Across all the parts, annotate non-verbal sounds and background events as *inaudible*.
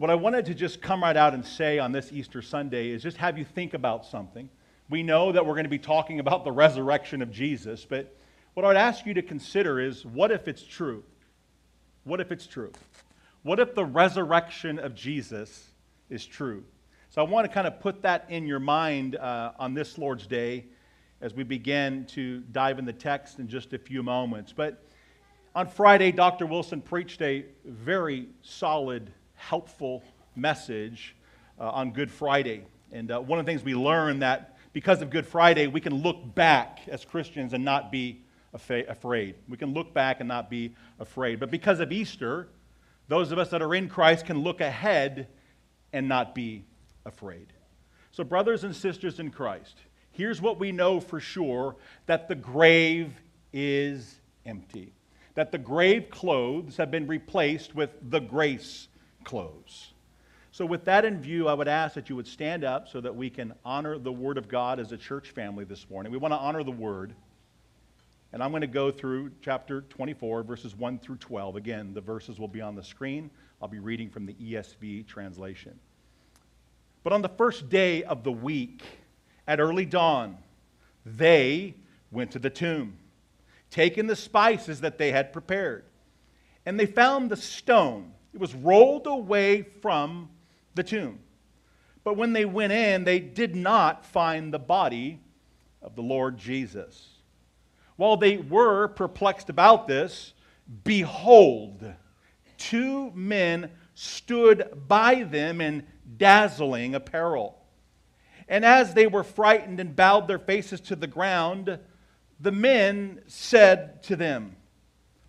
What I wanted to just come right out and say on this Easter Sunday is just have you think about something. We know that we're going to be talking about the resurrection of Jesus, but what I would ask you to consider is what if it's true? What if it's true? What if the resurrection of Jesus is true? So I want to kind of put that in your mind uh, on this Lord's Day as we begin to dive in the text in just a few moments. But on Friday, Dr. Wilson preached a very solid, helpful message uh, on Good Friday. And uh, one of the things we learned that because of Good Friday, we can look back as Christians and not be afraid. We can look back and not be afraid. But because of Easter, those of us that are in Christ can look ahead and not be afraid. So, brothers and sisters in Christ, here's what we know for sure that the grave is empty, that the grave clothes have been replaced with the grace clothes. So, with that in view, I would ask that you would stand up so that we can honor the Word of God as a church family this morning. We want to honor the Word. And I'm going to go through chapter 24, verses 1 through 12. Again, the verses will be on the screen. I'll be reading from the ESV translation. But on the first day of the week, at early dawn, they went to the tomb, taking the spices that they had prepared. And they found the stone. It was rolled away from the tomb. But when they went in, they did not find the body of the Lord Jesus. While they were perplexed about this, behold, two men stood by them in dazzling apparel. And as they were frightened and bowed their faces to the ground, the men said to them,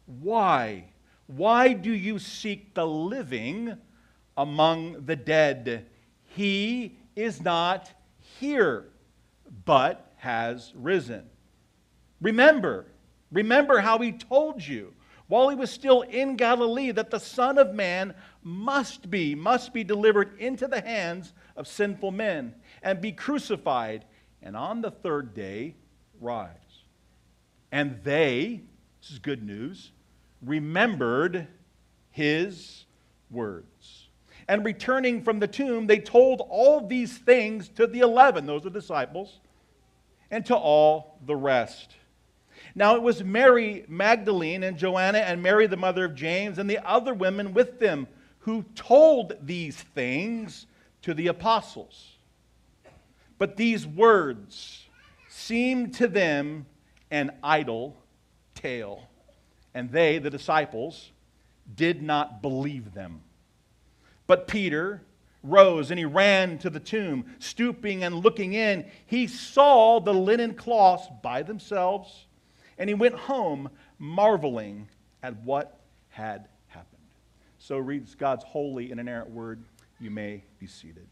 Why? Why do you seek the living among the dead? He is not here, but has risen. Remember, remember how he told you while he was still in Galilee that the Son of Man must be, must be delivered into the hands of sinful men and be crucified, and on the third day rise. And they, this is good news, remembered his words. And returning from the tomb, they told all these things to the eleven, those are disciples, and to all the rest. Now it was Mary Magdalene and Joanna and Mary, the mother of James, and the other women with them who told these things to the apostles. But these words seemed to them an idle tale, and they, the disciples, did not believe them. But Peter rose and he ran to the tomb, stooping and looking in. He saw the linen cloths by themselves and he went home marveling at what had happened. So reads God's holy and inerrant word. You may be seated.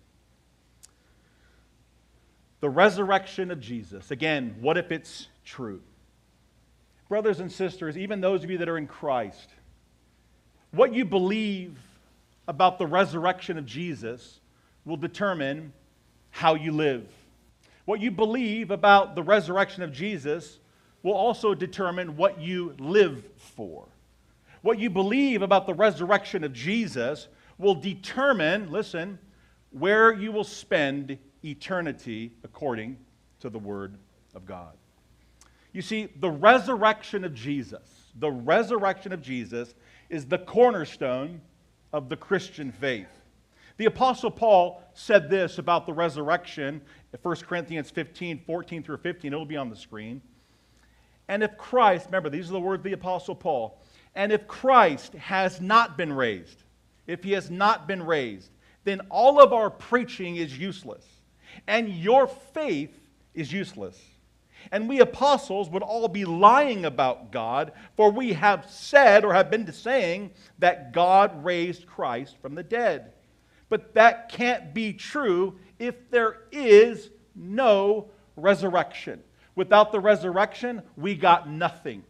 The resurrection of Jesus. Again, what if it's true? Brothers and sisters, even those of you that are in Christ, what you believe about the resurrection of Jesus will determine how you live. What you believe about the resurrection of Jesus will also determine what you live for. What you believe about the resurrection of Jesus will determine, listen, where you will spend eternity according to the Word of God. You see, the resurrection of Jesus, the resurrection of Jesus is the cornerstone of the Christian faith. The Apostle Paul said this about the resurrection, 1 Corinthians 15, 14 through 15. It'll be on the screen. And if Christ, remember, these are the words of the Apostle Paul, and if Christ has not been raised, if he has not been raised, then all of our preaching is useless, and your faith is useless. And we apostles would all be lying about God, for we have said or have been saying that God raised Christ from the dead. But that can't be true if there is no resurrection. Without the resurrection, we got nothing.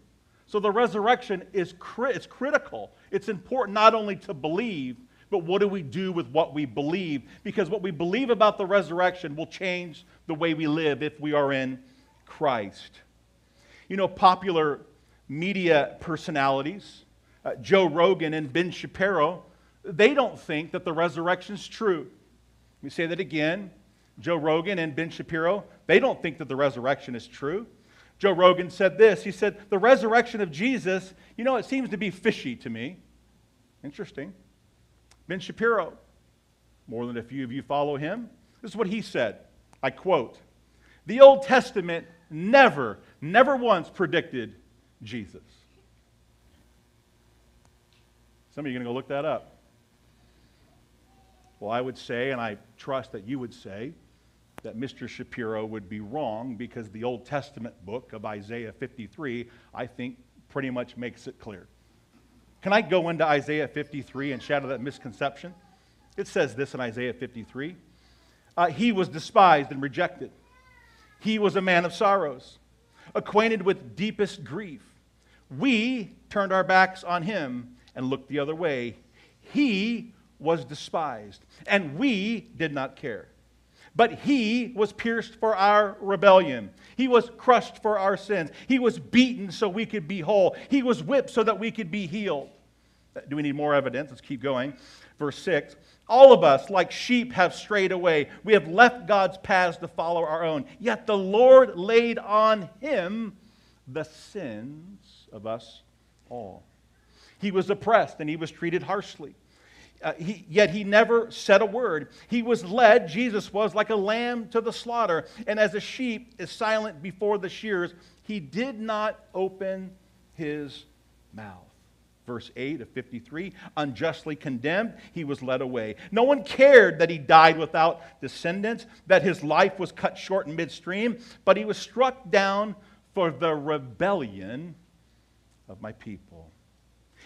So the resurrection is cri- it's critical. It's important not only to believe, but what do we do with what we believe? Because what we believe about the resurrection will change the way we live if we are in Christ. You know, popular media personalities, uh, Joe Rogan and Ben Shapiro, they don't think that the resurrection is true. Let me say that again. Joe Rogan and Ben Shapiro, they don't think that the resurrection is true. Joe Rogan said this He said, The resurrection of Jesus, you know, it seems to be fishy to me. Interesting. Ben Shapiro, more than a few of you follow him. This is what he said. I quote The Old Testament never, never once predicted Jesus. Some of you are going to go look that up. Well, I would say, and I trust that you would say, that Mr. Shapiro would be wrong because the Old Testament book of Isaiah 53, I think, pretty much makes it clear. Can I go into Isaiah 53 and shadow that misconception? It says this in Isaiah 53 uh, He was despised and rejected, he was a man of sorrows, acquainted with deepest grief. We turned our backs on him and looked the other way. He was despised, and we did not care. But he was pierced for our rebellion. He was crushed for our sins. He was beaten so we could be whole. He was whipped so that we could be healed. Do we need more evidence? Let's keep going. Verse 6 All of us, like sheep, have strayed away. We have left God's paths to follow our own. Yet the Lord laid on him the sins of us all. He was oppressed and he was treated harshly uh, he, yet he never said a word. He was led, Jesus was, like a lamb to the slaughter, and as a sheep is silent before the shears, he did not open his mouth. Verse 8 of 53 unjustly condemned, he was led away. No one cared that he died without descendants, that his life was cut short in midstream, but he was struck down for the rebellion of my people.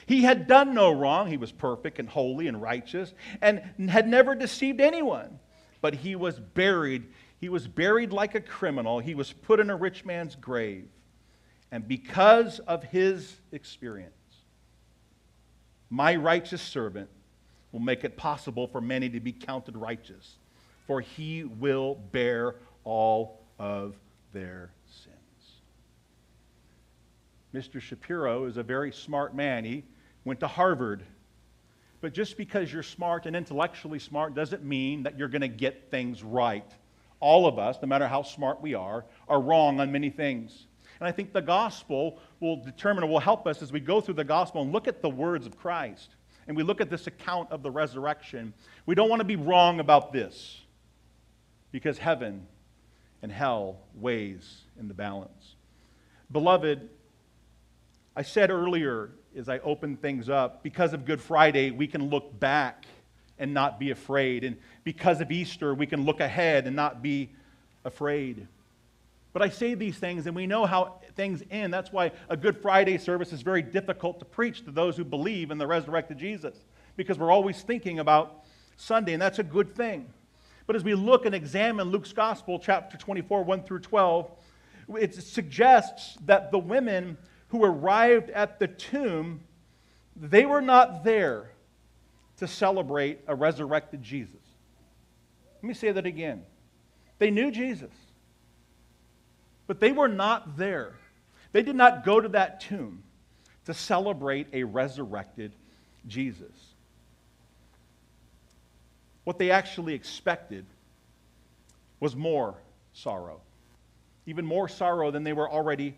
He had done no wrong. He was perfect and holy and righteous and had never deceived anyone. But he was buried. He was buried like a criminal. He was put in a rich man's grave. And because of his experience, my righteous servant will make it possible for many to be counted righteous, for he will bear all of their sins. Mr. Shapiro is a very smart man. He went to Harvard. But just because you're smart and intellectually smart doesn't mean that you're going to get things right. All of us, no matter how smart we are, are wrong on many things. And I think the gospel will determine, will help us as we go through the gospel and look at the words of Christ. And we look at this account of the resurrection. We don't want to be wrong about this because heaven and hell weighs in the balance. Beloved, I said earlier as I opened things up, because of Good Friday, we can look back and not be afraid. And because of Easter, we can look ahead and not be afraid. But I say these things, and we know how things end. That's why a Good Friday service is very difficult to preach to those who believe in the resurrected Jesus, because we're always thinking about Sunday, and that's a good thing. But as we look and examine Luke's Gospel, chapter 24, 1 through 12, it suggests that the women who arrived at the tomb, they were not there to celebrate a resurrected Jesus. Let me say that again. They knew Jesus, but they were not there. They did not go to that tomb to celebrate a resurrected Jesus. What they actually expected was more sorrow, even more sorrow than they were already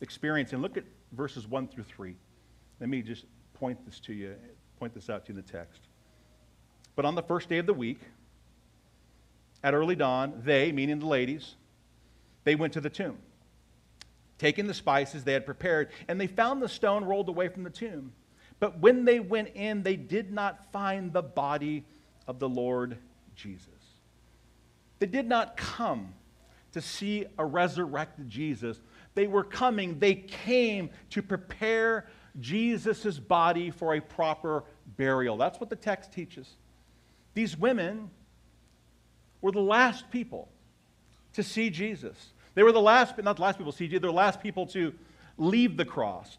experiencing. Look at verses 1 through 3. Let me just point this to you, point this out to you in the text. But on the first day of the week, at early dawn, they, meaning the ladies, they went to the tomb, taking the spices they had prepared, and they found the stone rolled away from the tomb. But when they went in, they did not find the body of the Lord Jesus. They did not come to see a resurrected Jesus, they were coming, they came to prepare Jesus' body for a proper burial. That's what the text teaches. These women were the last people to see Jesus. They were the last, not the last people Jesus, they were the last people to leave the cross.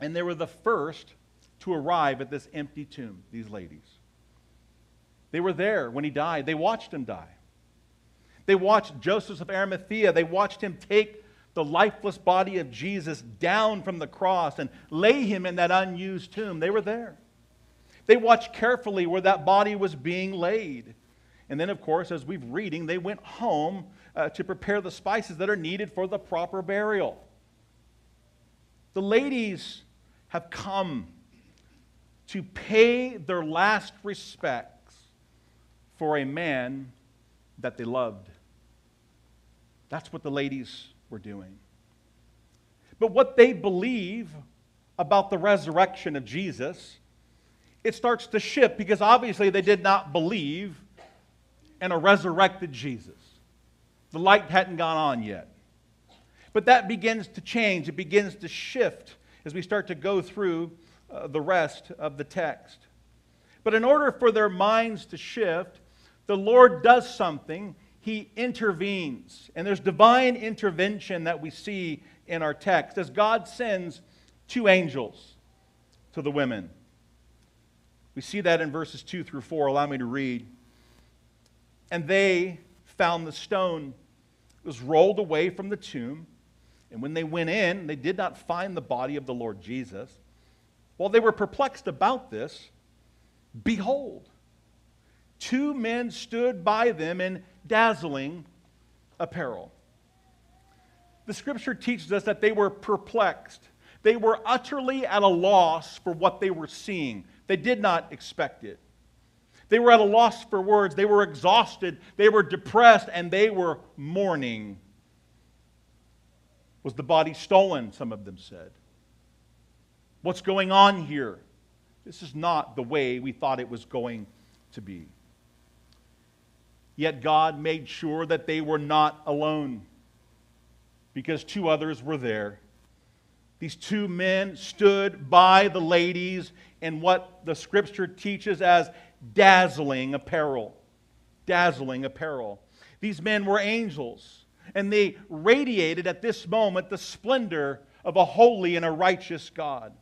And they were the first to arrive at this empty tomb, these ladies. They were there when he died. They watched him die. They watched Joseph of Arimathea. They watched him take the lifeless body of Jesus down from the cross and lay him in that unused tomb. They were there. They watched carefully where that body was being laid. And then, of course, as we've reading, they went home uh, to prepare the spices that are needed for the proper burial. The ladies have come to pay their last respects for a man that they loved. That's what the ladies were doing. But what they believe about the resurrection of Jesus, it starts to shift because obviously they did not believe in a resurrected Jesus. The light hadn't gone on yet. But that begins to change, it begins to shift as we start to go through uh, the rest of the text. But in order for their minds to shift, the Lord does something. He intervenes. And there's divine intervention that we see in our text as God sends two angels to the women. We see that in verses 2 through 4. Allow me to read. And they found the stone was rolled away from the tomb. And when they went in, they did not find the body of the Lord Jesus. While they were perplexed about this, behold, two men stood by them in dazzling apparel. The scripture teaches us that they were perplexed. They were utterly at a loss for what they were seeing. They did not expect it. They were at a loss for words. They were exhausted. They were depressed, and they were mourning. Was the body stolen? Some of them said. What's going on here? This is not the way we thought it was going to be. Yet God made sure that they were not alone because two others were there. These two men stood by the ladies in what the scripture teaches as dazzling apparel. Dazzling apparel. These men were angels, and they radiated at this moment the splendor of a holy and a righteous God.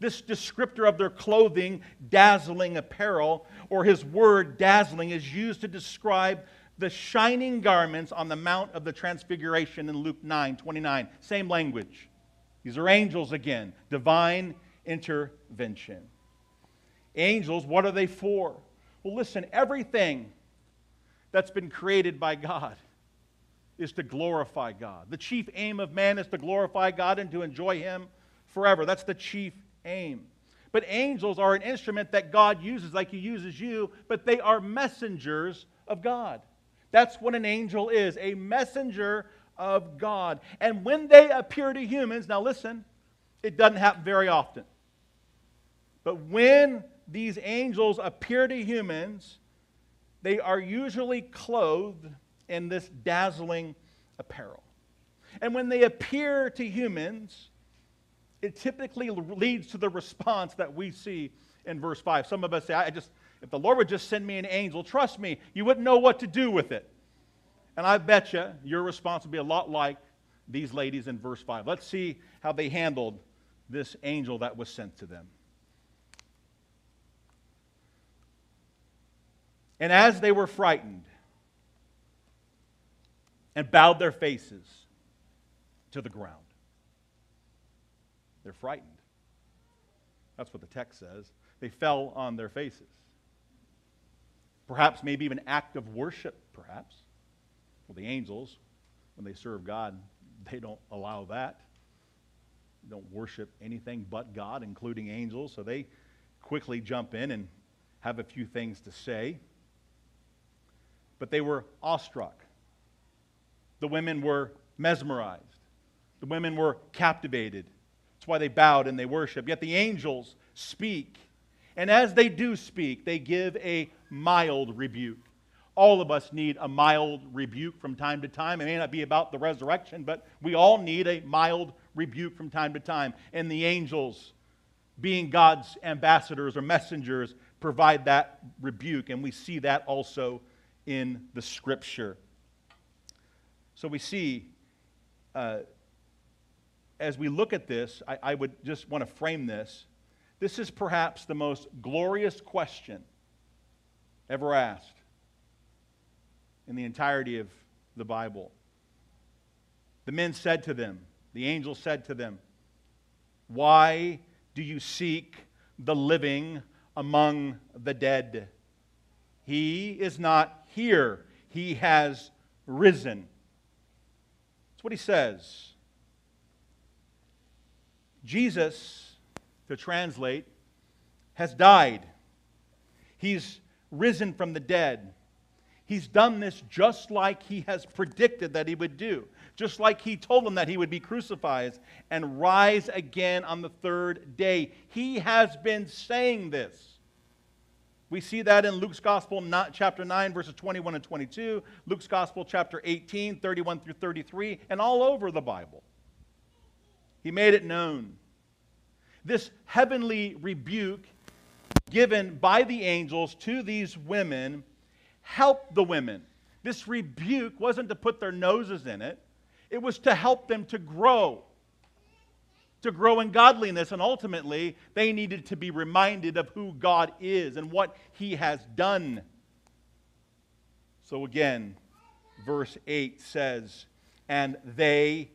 This descriptor of their clothing, dazzling apparel, or his word dazzling, is used to describe the shining garments on the Mount of the Transfiguration in Luke 9 29. Same language. These are angels again, divine intervention. Angels, what are they for? Well, listen, everything that's been created by God is to glorify God. The chief aim of man is to glorify God and to enjoy Him forever. That's the chief aim. But angels are an instrument that God uses like He uses you, but they are messengers of God. That's what an angel is a messenger of God. And when they appear to humans, now listen, it doesn't happen very often. But when these angels appear to humans, they are usually clothed in this dazzling apparel. And when they appear to humans, it typically leads to the response that we see in verse 5. Some of us say, I just, if the Lord would just send me an angel, trust me, you wouldn't know what to do with it. And I bet you your response would be a lot like these ladies in verse 5. Let's see how they handled this angel that was sent to them. And as they were frightened and bowed their faces to the ground, they're frightened. That's what the text says. They fell on their faces. Perhaps, maybe even act of worship, perhaps. Well, the angels, when they serve God, they don't allow that. They don't worship anything but God, including angels. So they quickly jump in and have a few things to say. But they were awestruck. The women were mesmerized. The women were captivated. That's why they bowed and they worshiped. Yet the angels speak. And as they do speak, they give a mild rebuke. All of us need a mild rebuke from time to time. It may not be about the resurrection, but we all need a mild rebuke from time to time. And the angels, being God's ambassadors or messengers, provide that rebuke. And we see that also in the scripture. So we see. Uh, as we look at this, I, I would just want to frame this. This is perhaps the most glorious question ever asked in the entirety of the Bible. The men said to them, the angel said to them, Why do you seek the living among the dead. He is not here, he has risen. That's what he says. Jesus, to translate, has died. He's risen from the dead. He's done this just like he has predicted that he would do, just like he told them that he would be crucified and rise again on the third day. He has been saying this. We see that in Luke's Gospel, not chapter 9, verses 21 and 22, Luke's Gospel, chapter 18, 31 through 33, and all over the Bible. He made it known. This heavenly rebuke given by the angels to these women helped the women. This rebuke wasn't to put their noses in it, it was to help them to grow to grow in godliness. And ultimately, they needed to be reminded of who God is and what He has done. So again, verse 8 says, And they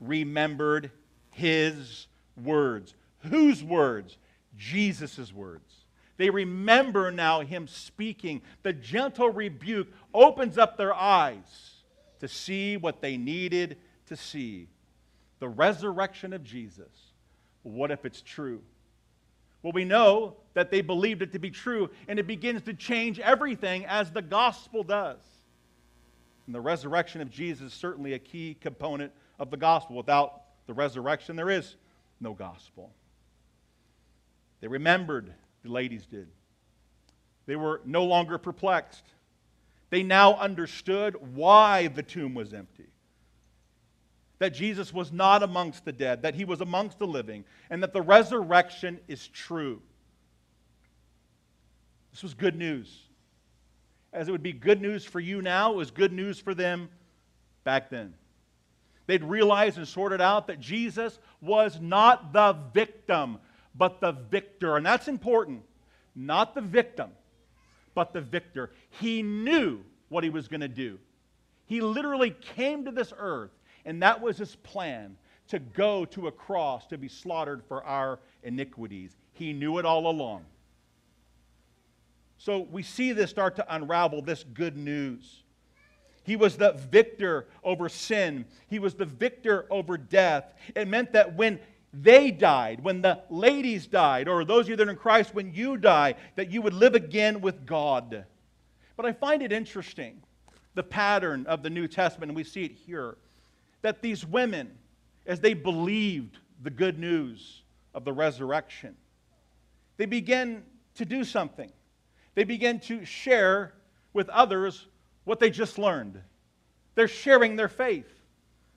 remembered His words. Whose words? Jesus' words. They remember now Him speaking. The gentle rebuke opens up their eyes to see what they needed to see the resurrection of Jesus. What if it's true? Well, we know that they believed it to be true, and it begins to change everything as the gospel does. And the resurrection of Jesus is certainly a key component of the gospel. Without the resurrection, there is no gospel. They remembered, the ladies did. They were no longer perplexed. They now understood why the tomb was empty that Jesus was not amongst the dead, that he was amongst the living, and that the resurrection is true. This was good news. As it would be good news for you now, it was good news for them back then. They'd realized and sorted out that Jesus was not the victim, but the victor. And that's important. Not the victim, but the victor. He knew what he was going to do. He literally came to this earth and that was his plan to go to a cross to be slaughtered for our iniquities. He knew it all along. So we see this start to unravel this good news. He was the victor over sin, he was the victor over death. It meant that when they died, when the ladies died, or those of you that are in Christ, when you die, that you would live again with God. But I find it interesting, the pattern of the New Testament, and we see it here that these women, as they believed the good news of the resurrection, they began to do something. They began to share with others what they just learned. They're sharing their faith.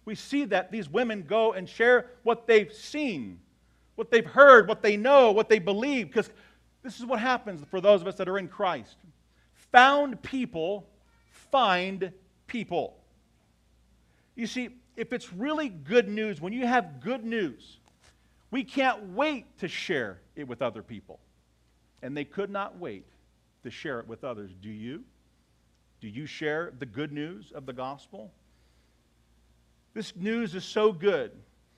We see that these women go and share what they've seen, what they've heard, what they know, what they believe, because this is what happens for those of us that are in Christ. Found people find people. You see, if it's really good news, when you have good news, we can't wait to share it with other people. And they could not wait to share it with others. Do you? Do you share the good news of the gospel? This news is so good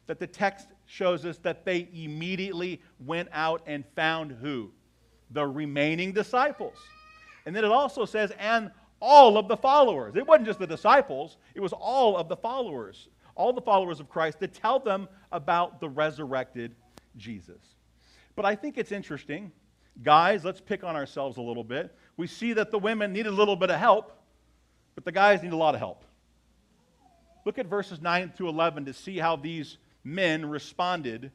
that the text shows us that they immediately went out and found who? The remaining disciples. And then it also says, and all of the followers. It wasn't just the disciples, it was all of the followers, all the followers of Christ, to tell them about the resurrected Jesus. But I think it's interesting. Guys, let's pick on ourselves a little bit. We see that the women need a little bit of help, but the guys need a lot of help. Look at verses 9 through 11 to see how these men responded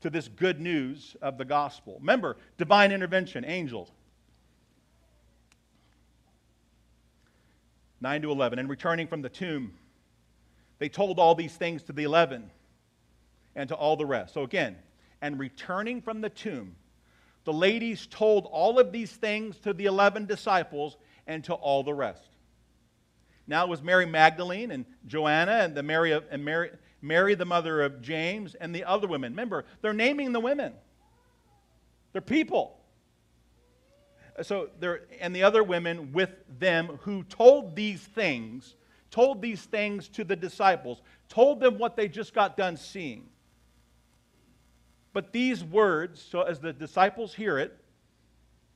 to this good news of the gospel. Remember, divine intervention, angels. 9 to 11. And returning from the tomb, they told all these things to the 11 and to all the rest. So again, and returning from the tomb, the ladies told all of these things to the 11 disciples and to all the rest. Now it was Mary Magdalene and Joanna and, the Mary, of, and Mary, Mary, the mother of James, and the other women. Remember, they're naming the women. They're people so there, and the other women with them who told these things, told these things to the disciples, told them what they just got done seeing. But these words, so as the disciples hear it,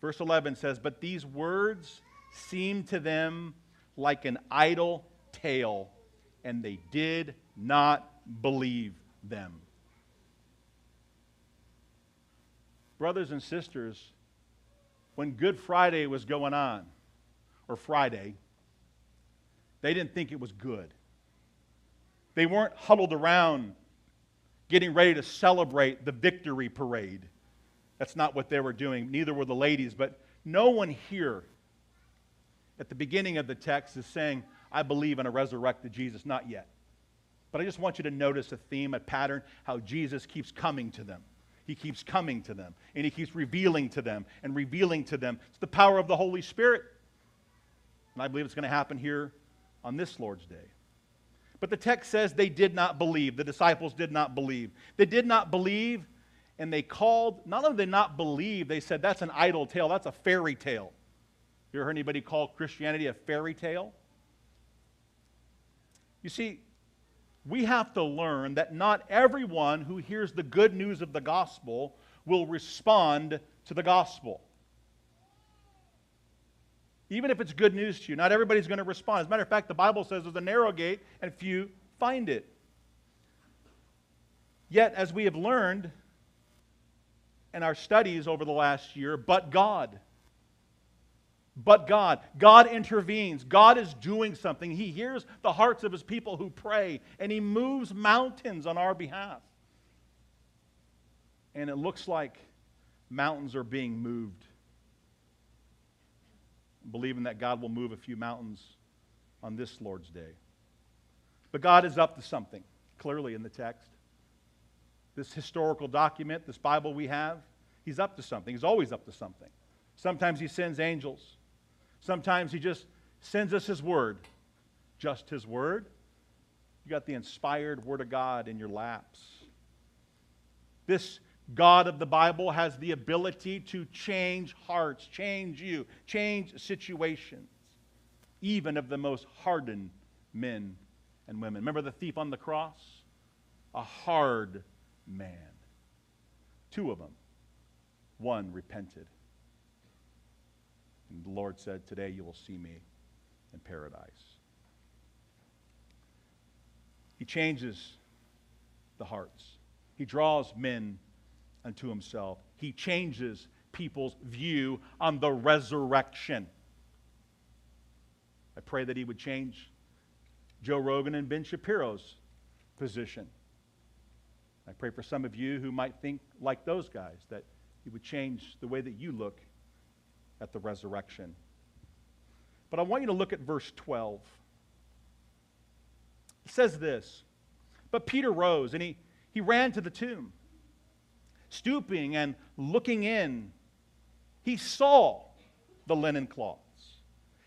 Verse 11 says, But these words seemed to them like an idle tale, and they did not believe them. Brothers and sisters, when Good Friday was going on, or Friday, they didn't think it was good. They weren't huddled around getting ready to celebrate the victory parade. That's not what they were doing. Neither were the ladies. But no one here at the beginning of the text is saying, I believe in a resurrected Jesus. Not yet. But I just want you to notice a theme, a pattern, how Jesus keeps coming to them. He keeps coming to them, and he keeps revealing to them and revealing to them. It's the power of the Holy Spirit. And I believe it's going to happen here on this Lord's Day. But the text says they did not believe. The disciples did not believe. They did not believe, and they called, not only did they not believe, they said, that's an idle tale, that's a fairy tale. You ever heard anybody call Christianity a fairy tale? You see, we have to learn that not everyone who hears the good news of the gospel will respond to the gospel. Even if it's good news to you, not everybody's going to respond. As a matter of fact, the Bible says there's a narrow gate and few find it. Yet, as we have learned in our studies over the last year, but God. But God. God intervenes. God is doing something. He hears the hearts of his people who pray, and he moves mountains on our behalf. And it looks like mountains are being moved. believing that God will move a few mountains on this Lord's Day. But God is up to something, clearly in the text. This historical document, this Bible we have, He's up to something. He's always up to something. Sometimes He sends angels. Sometimes he just sends us his word. Just his word. You got the inspired word of God in your laps. This God of the Bible has the ability to change hearts, change you, change situations, even of the most hardened men and women. Remember the thief on the cross? A hard man. Two of them. One repented. And the Lord said, Today you will see me in paradise. He changes the hearts, He draws men unto Himself, He changes people's view on the resurrection. I pray that He would change Joe Rogan and Ben Shapiro's position. I pray for some of you who might think like those guys, that He would change the way that you look at the resurrection. But I want you to look at verse 12. It says this But Peter rose and he, he ran to the tomb. Stooping and looking in, he saw the linen cloths.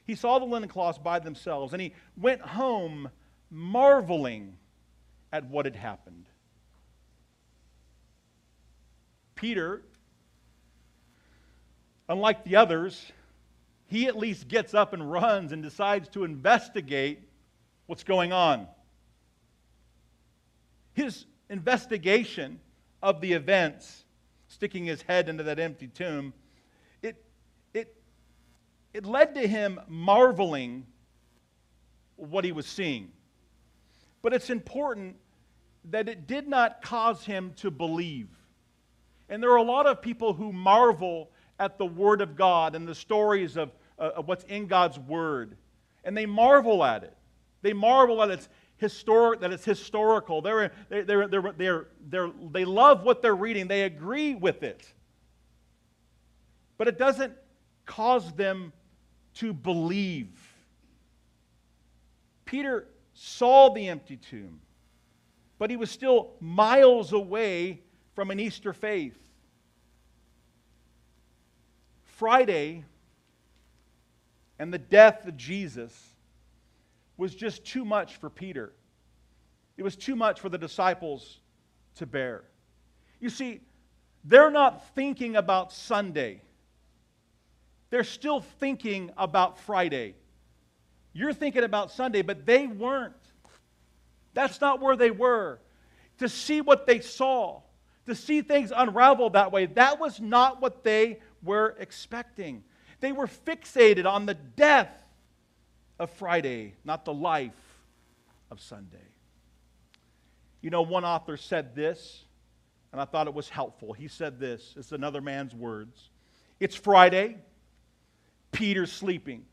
He saw the linen cloths by themselves, and he went home marveling at what had happened. Peter Unlike the others, he at least gets up and runs and decides to investigate what's going on. His investigation of the events, sticking his head into that empty tomb, it, it, it led to him marveling what he was seeing. But it's important that it did not cause him to believe. And there are a lot of people who marvel at the Word of God and the stories of, uh, of what's in God's Word. And they marvel at it. They marvel at its historic, that it's historical. They're, they're, they're, they're, they're, they're, they love what they're reading, they agree with it. But it doesn't cause them to believe. Peter saw the empty tomb, but he was still miles away from an Easter faith. Friday and the death of Jesus was just too much for Peter. It was too much for the disciples to bear. You see, they're not thinking about Sunday, they're still thinking about Friday. You're thinking about Sunday, but they weren't. That's not where they were. To see what they saw, to see things unravel that way, that was not what they were expecting. They were fixated on the death of Friday, not the life of Sunday. You know, one author said this, and I thought it was helpful. He said this it's another man's words. It's Friday, Peter's sleeping,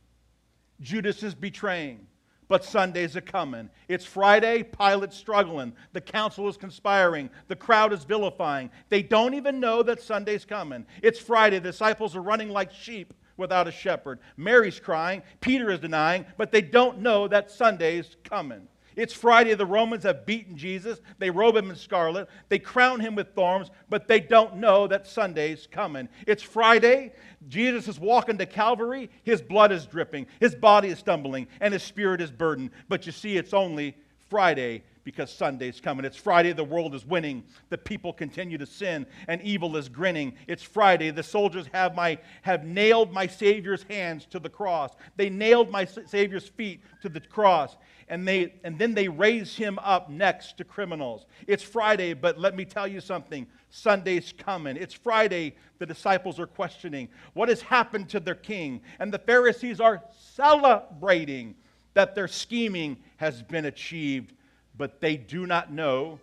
Judas is betraying, but Sunday's a coming. It's Friday, Pilate's struggling, the council is conspiring, the crowd is vilifying. They don't even know that Sunday's coming. It's Friday, the disciples are running like sheep without a shepherd. Mary's crying, Peter is denying, but they don't know that Sunday's coming. It's Friday. The Romans have beaten Jesus. They robe him in scarlet. They crown him with thorns, but they don't know that Sunday's coming. It's Friday. Jesus is walking to Calvary. His blood is dripping. His body is stumbling, and his spirit is burdened. But you see, it's only Friday because Sunday's coming. It's Friday, the world is winning. The people continue to sin, and evil is grinning. It's Friday, the soldiers have, my, have nailed my Savior's hands to the cross. They nailed my Savior's feet to the cross and, they, and then they raise him up next to criminals. It's Friday, but let me tell you something Sunday's coming. It's Friday, the disciples are questioning what has happened to their king, and the Pharisees are celebrating that their scheming has been achieved, but they do not know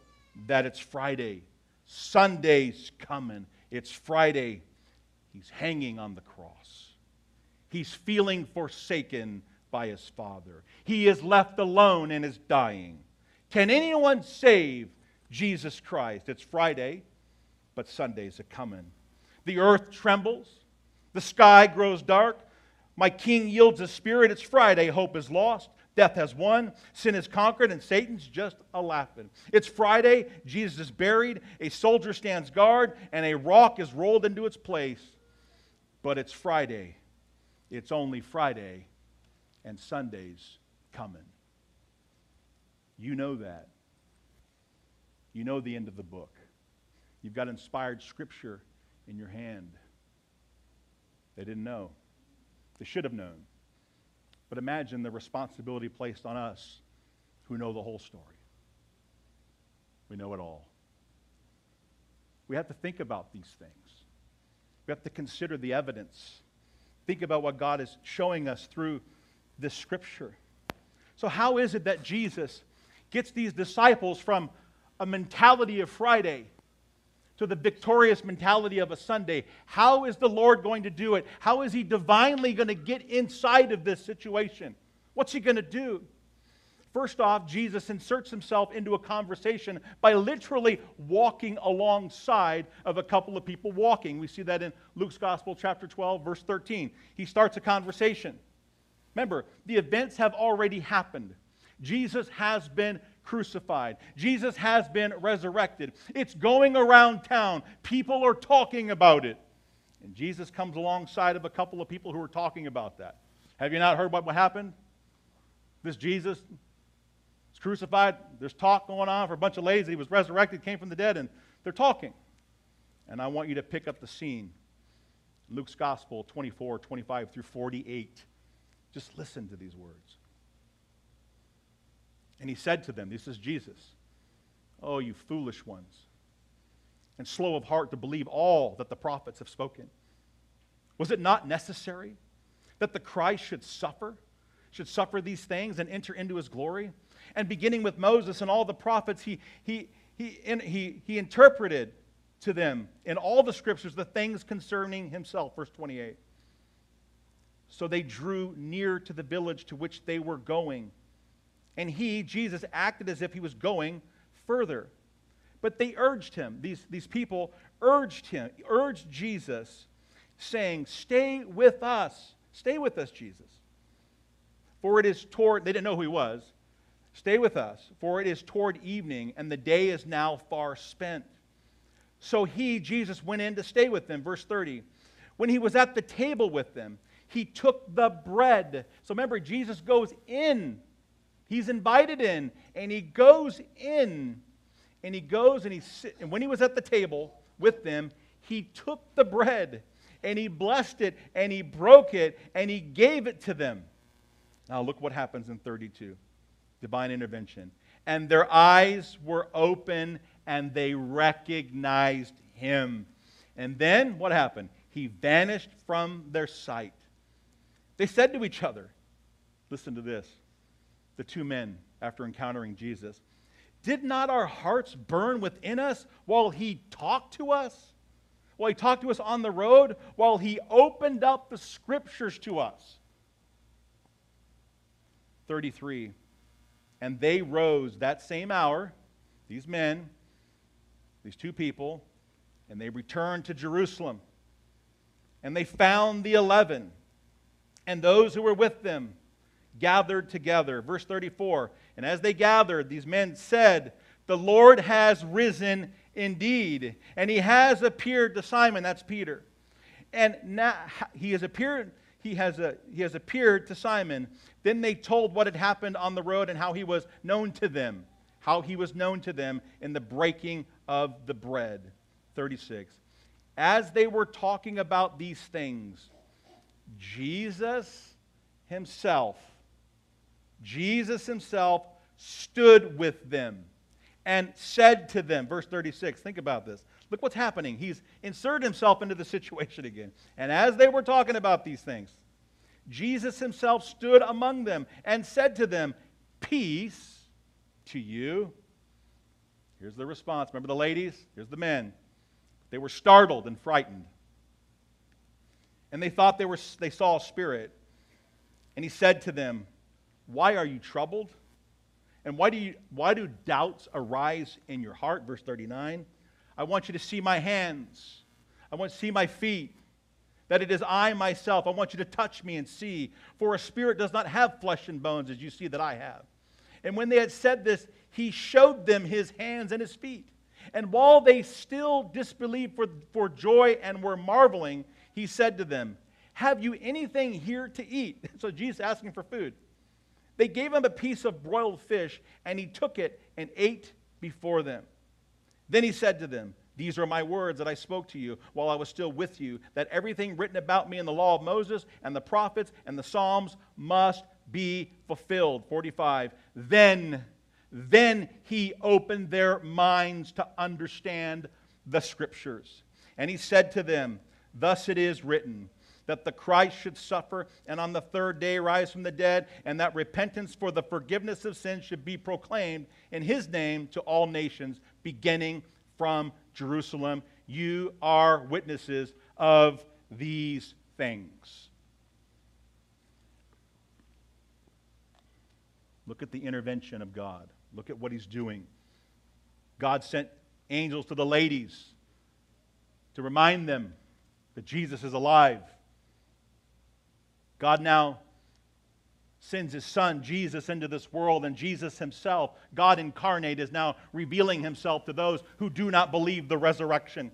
that it's Friday. Sunday's coming. It's Friday. He's hanging on the cross. He's feeling forsaken by his Father. He is left alone and is dying. Can anyone save Jesus Christ? It's Friday, but Sunday's a coming. The earth trembles, the sky grows dark. My king yields his spirit. It's Friday, hope is lost. Death has won, sin is conquered, and Satan's just a laughing. It's Friday, Jesus is buried, a soldier stands guard, and a rock is rolled into its place. But it's Friday. It's only Friday, and Sunday's coming. You know that. You know the end of the book. You've got inspired scripture in your hand. They didn't know. They should have known. But imagine the responsibility placed on us who know the whole story. We know it all. We have to think about these things. We have to consider the evidence. Think about what God is showing us through this scripture. So, how is it that Jesus gets these disciples from a mentality of Friday to the victorious mentality of a Sunday? How is the Lord going to do it? How is He divinely going to get inside of this situation? What's He going to do? First off, Jesus inserts himself into a conversation by literally walking alongside of a couple of people walking. We see that in Luke's Gospel, chapter 12, verse 13. He starts a conversation. Remember, the events have already happened. Jesus has been crucified. Jesus has been resurrected. It's going around town. People are talking about it. And Jesus comes alongside of a couple of people who are talking about that. Have you not heard what happened? This Jesus is crucified. There's talk going on for a bunch of ladies. He was resurrected, came from the dead, and they're talking. And I want you to pick up the scene. Luke's Gospel 24, 25 through 48. Just listen to these words. And he said to them, This is Jesus, Oh, you foolish ones, and slow of heart to believe all that the prophets have spoken. Was it not necessary that the Christ should suffer, should suffer these things and enter into his glory? And beginning with Moses and all the prophets, he, he, he, he, he interpreted to them in all the scriptures the things concerning himself. Verse 28. So they drew near to the village to which they were going. And he, Jesus, acted as if he was going further. But they urged him, these, these people urged him, urged Jesus, saying, Stay with us. Stay with us, Jesus. For it is toward, they didn't know who he was. Stay with us, for it is toward evening, and the day is now far spent. So he, Jesus, went in to stay with them. Verse 30. When he was at the table with them, he took the bread. So remember, Jesus goes in. He's invited in, and he goes in, and he goes and he sit, and when he was at the table with them, he took the bread and he blessed it and he broke it and he gave it to them. Now look what happens in 32. Divine intervention. And their eyes were open and they recognized him. And then what happened? he vanished from their sight. They said to each other, Listen to this. The two men, after encountering Jesus, did not our hearts burn within us while he talked to us? While he talked to us on the road? While he opened up the scriptures to us? 33. And they rose that same hour, these men, these two people, and they returned to Jerusalem. And they found the eleven and those who were with them gathered together. Verse 34 And as they gathered, these men said, The Lord has risen indeed, and he has appeared to Simon, that's Peter. And now he has appeared. He has, a, he has appeared to Simon. Then they told what had happened on the road and how he was known to them, how he was known to them in the breaking of the bread. 36. As they were talking about these things, Jesus himself, Jesus himself stood with them and said to them, verse 36, think about this. Look what's happening. He's inserted himself into the *laughs* situation again. And as they were talking about these things, Jesus himself stood among them and said to them, Peace to you. Here's the response. Remember the ladies? Here's the men. They were startled and frightened and they thought they, were, they saw a spirit. And he said to them, Why are you troubled? And why do, you, why do doubts arise in your heart? Verse 39. I want you to see my hands. I want to see my feet. That it is I myself. I want you to touch me and see. For a spirit does not have flesh and bones as you see that I have. And when they had said this, he showed them his hands and his feet. And while they still disbelieved for, for joy and were marveling, he said to them, Have you anything here to eat? *laughs* So Jesus asking for food. They gave him a piece of broiled fish, and he took it and ate before them. Then he said to them, These are my words that I spoke to you while I was still with you, that everything written about me in the law of Moses and the prophets and the Psalms must be fulfilled. 45. Then, then he opened their minds to understand the scriptures. And he said to them, Thus it is written that the Christ should suffer and on the third day rise from the dead, and that repentance for the forgiveness of sins should be proclaimed in his name to all nations, beginning from Jerusalem. You are witnesses of these things. Look at the intervention of God. Look at what he's doing. God sent angels to the ladies to remind them that Jesus is alive. God now sends his son, Jesus, into this world, and Jesus himself, God incarnate, is now revealing himself to those who do not believe the resurrection.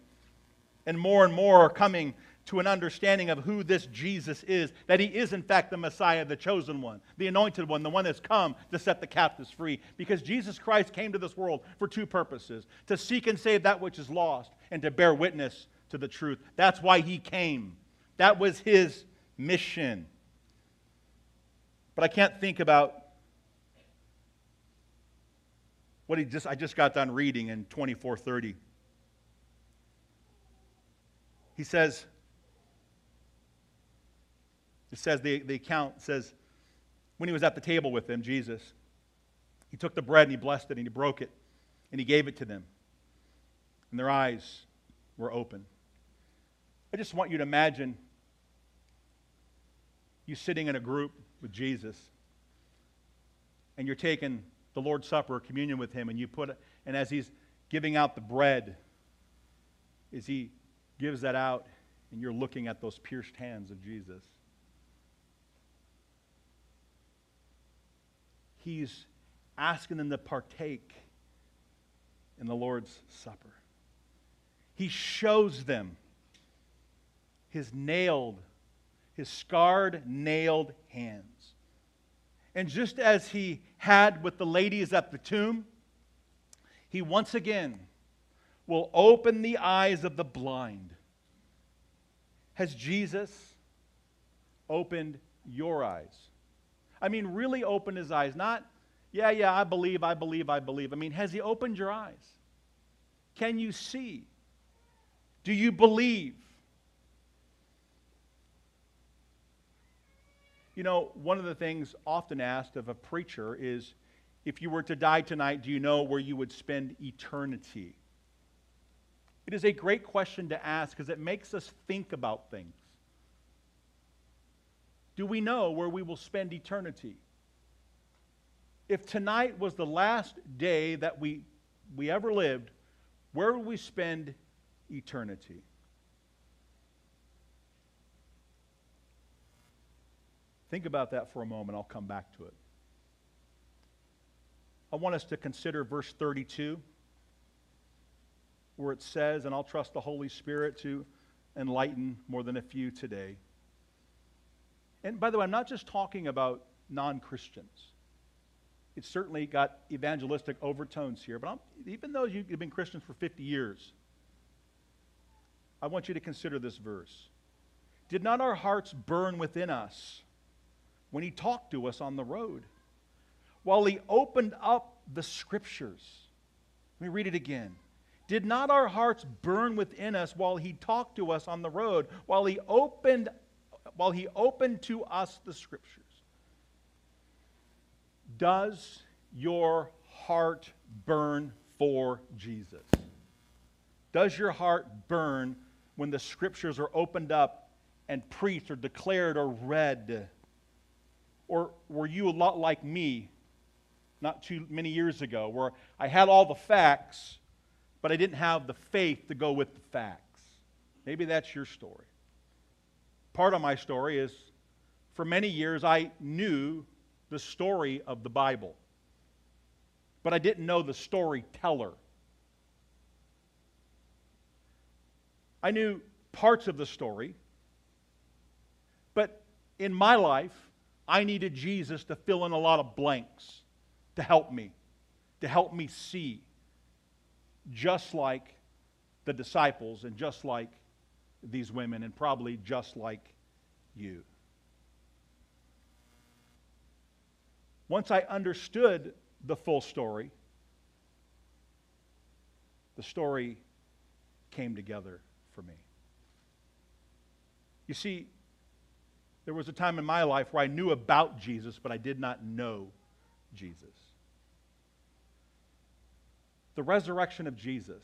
And more and more are coming to an understanding of who this Jesus is, that he is, in fact, the Messiah, the chosen one, the anointed one, the one that's come to set the captives free. Because Jesus Christ came to this world for two purposes to seek and save that which is lost, and to bear witness to the truth. That's why he came. That was his mission. But I can't think about what he just I just got done reading in 2430. He says, it says the, the account says, when he was at the table with them, Jesus, he took the bread and he blessed it and he broke it and he gave it to them. And their eyes were open. I just want you to imagine you sitting in a group with Jesus and you're taking the Lord's Supper, communion with him, and you put it, and as he's giving out the bread, as he gives that out, and you're looking at those pierced hands of Jesus. He's asking them to partake in the Lord's Supper. He shows them his nailed, his scarred, nailed hands. And just as he had with the ladies at the tomb, he once again will open the eyes of the blind. Has Jesus opened your eyes? I mean, really opened his eyes. Not, yeah, yeah, I believe, I believe, I believe. I mean, has he opened your eyes? Can you see? Do you believe? You know, one of the things often asked of a preacher is if you were to die tonight, do you know where you would spend eternity? It is a great question to ask because it makes us think about things. Do we know where we will spend eternity? If tonight was the last day that we, we ever lived, where would we spend eternity? Think about that for a moment. I'll come back to it. I want us to consider verse 32, where it says, and I'll trust the Holy Spirit to enlighten more than a few today. And by the way, I'm not just talking about non Christians. It's certainly got evangelistic overtones here, but I'm, even though you've been Christians for 50 years, I want you to consider this verse. Did not our hearts burn within us when he talked to us on the road? While he opened up the scriptures. Let me read it again. Did not our hearts burn within us while he talked to us on the road, while he opened while he opened to us the scriptures? Does your heart burn for Jesus? Does your heart burn when the scriptures are opened up and preached or declared or read? Or were you a lot like me not too many years ago, where I had all the facts, but I didn't have the faith to go with the facts? Maybe that's your story. Part of my story is for many years I knew the story of the Bible, but I didn't know the storyteller. I knew parts of the story, but in my life, I needed Jesus to fill in a lot of blanks to help me, to help me see, just like the disciples and just like these women, and probably just like you. Once I understood the full story, the story came together for me. You see, there was a time in my life where I knew about Jesus, but I did not know Jesus. The resurrection of Jesus,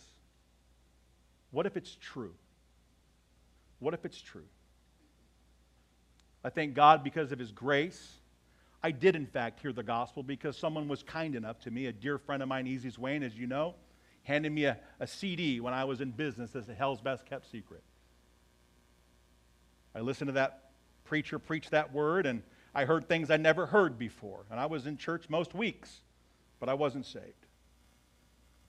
what if it's true? What if it's true? I thank God because of His grace I did, in fact, hear the gospel because someone was kind enough to me, a dear friend of mine, Easy Wayne, as you know, handed me a, a CD when I was in business as a hell's best kept secret. I listened to that preacher preached that word, and I heard things I never heard before. And I was in church most weeks, but I wasn't saved.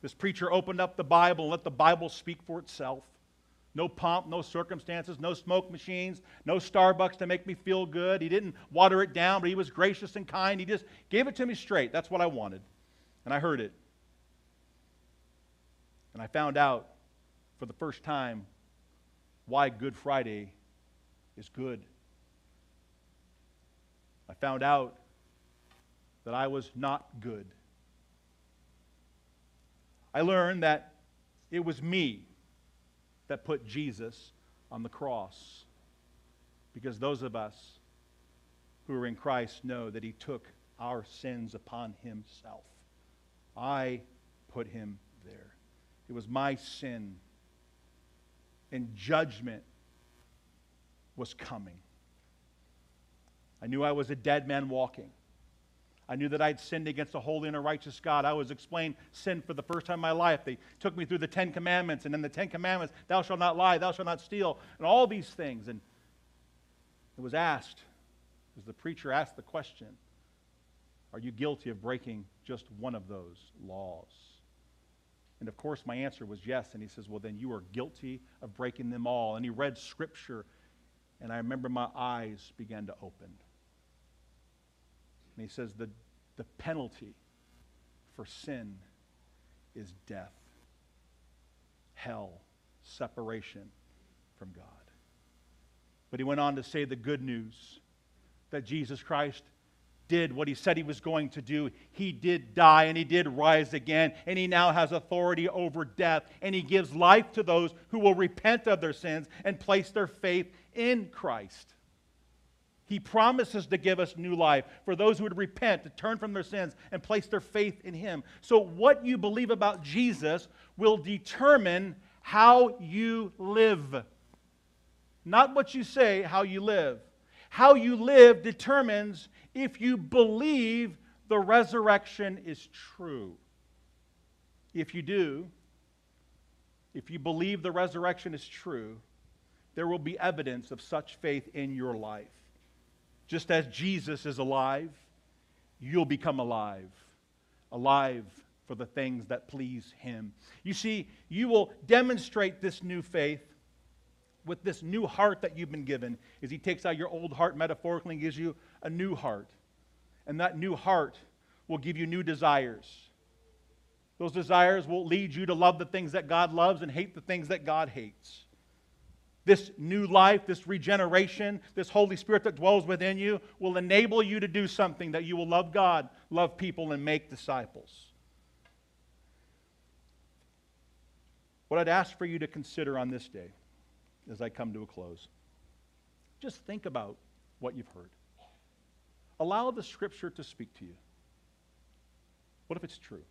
This preacher opened up the Bible and let the Bible speak for itself. No pomp, no circumstances, no smoke machines, no Starbucks to make me feel good. He didn't water it down, but he was gracious and kind. He just gave it to me straight. That's what I wanted. And I heard it. And I found out for the first time why Good Friday is good. I found out that I was not good. I learned that it was me that put Jesus on the cross. Because those of us who are in Christ know that he took our sins upon himself. I put him there. It was my sin, and judgment was coming. I knew I was a dead man walking. I knew that I'd sinned against a holy and a righteous God. I was explained sin for the first time in my life. They took me through the Ten Commandments, and then the Ten Commandments, thou shalt not lie, thou shalt not steal, and all these things. And it was asked, as the preacher asked the question, are you guilty of breaking just one of those laws? And of course, my answer was yes. And he says, Well, then you are guilty of breaking them all. And he read scripture, and I remember my eyes began to open. And he says the, the penalty for sin is death, hell, separation from God. But he went on to say the good news that Jesus Christ did what he said he was going to do. He did die and he did rise again, and he now has authority over death, and he gives life to those who will repent of their sins and place their faith in Christ. He promises to give us new life for those who would repent, to turn from their sins, and place their faith in Him. So, what you believe about Jesus will determine how you live. Not what you say, how you live. How you live determines if you believe the resurrection is true. If you do, if you believe the resurrection is true, there will be evidence of such faith in your life. Just as Jesus is alive, you'll become alive. Alive for the things that please Him. You see, you will demonstrate this new faith with this new heart that you've been given, as He takes out your old heart metaphorically and gives you a new heart. And that new heart will give you new desires. Those desires will lead you to love the things that God loves and hate the things that God hates. This new life, this regeneration, this Holy Spirit that dwells within you will enable you to do something that you will love God, love people, and make disciples. What I'd ask for you to consider on this day as I come to a close just think about what you've heard. Allow the Scripture to speak to you. What if it's true?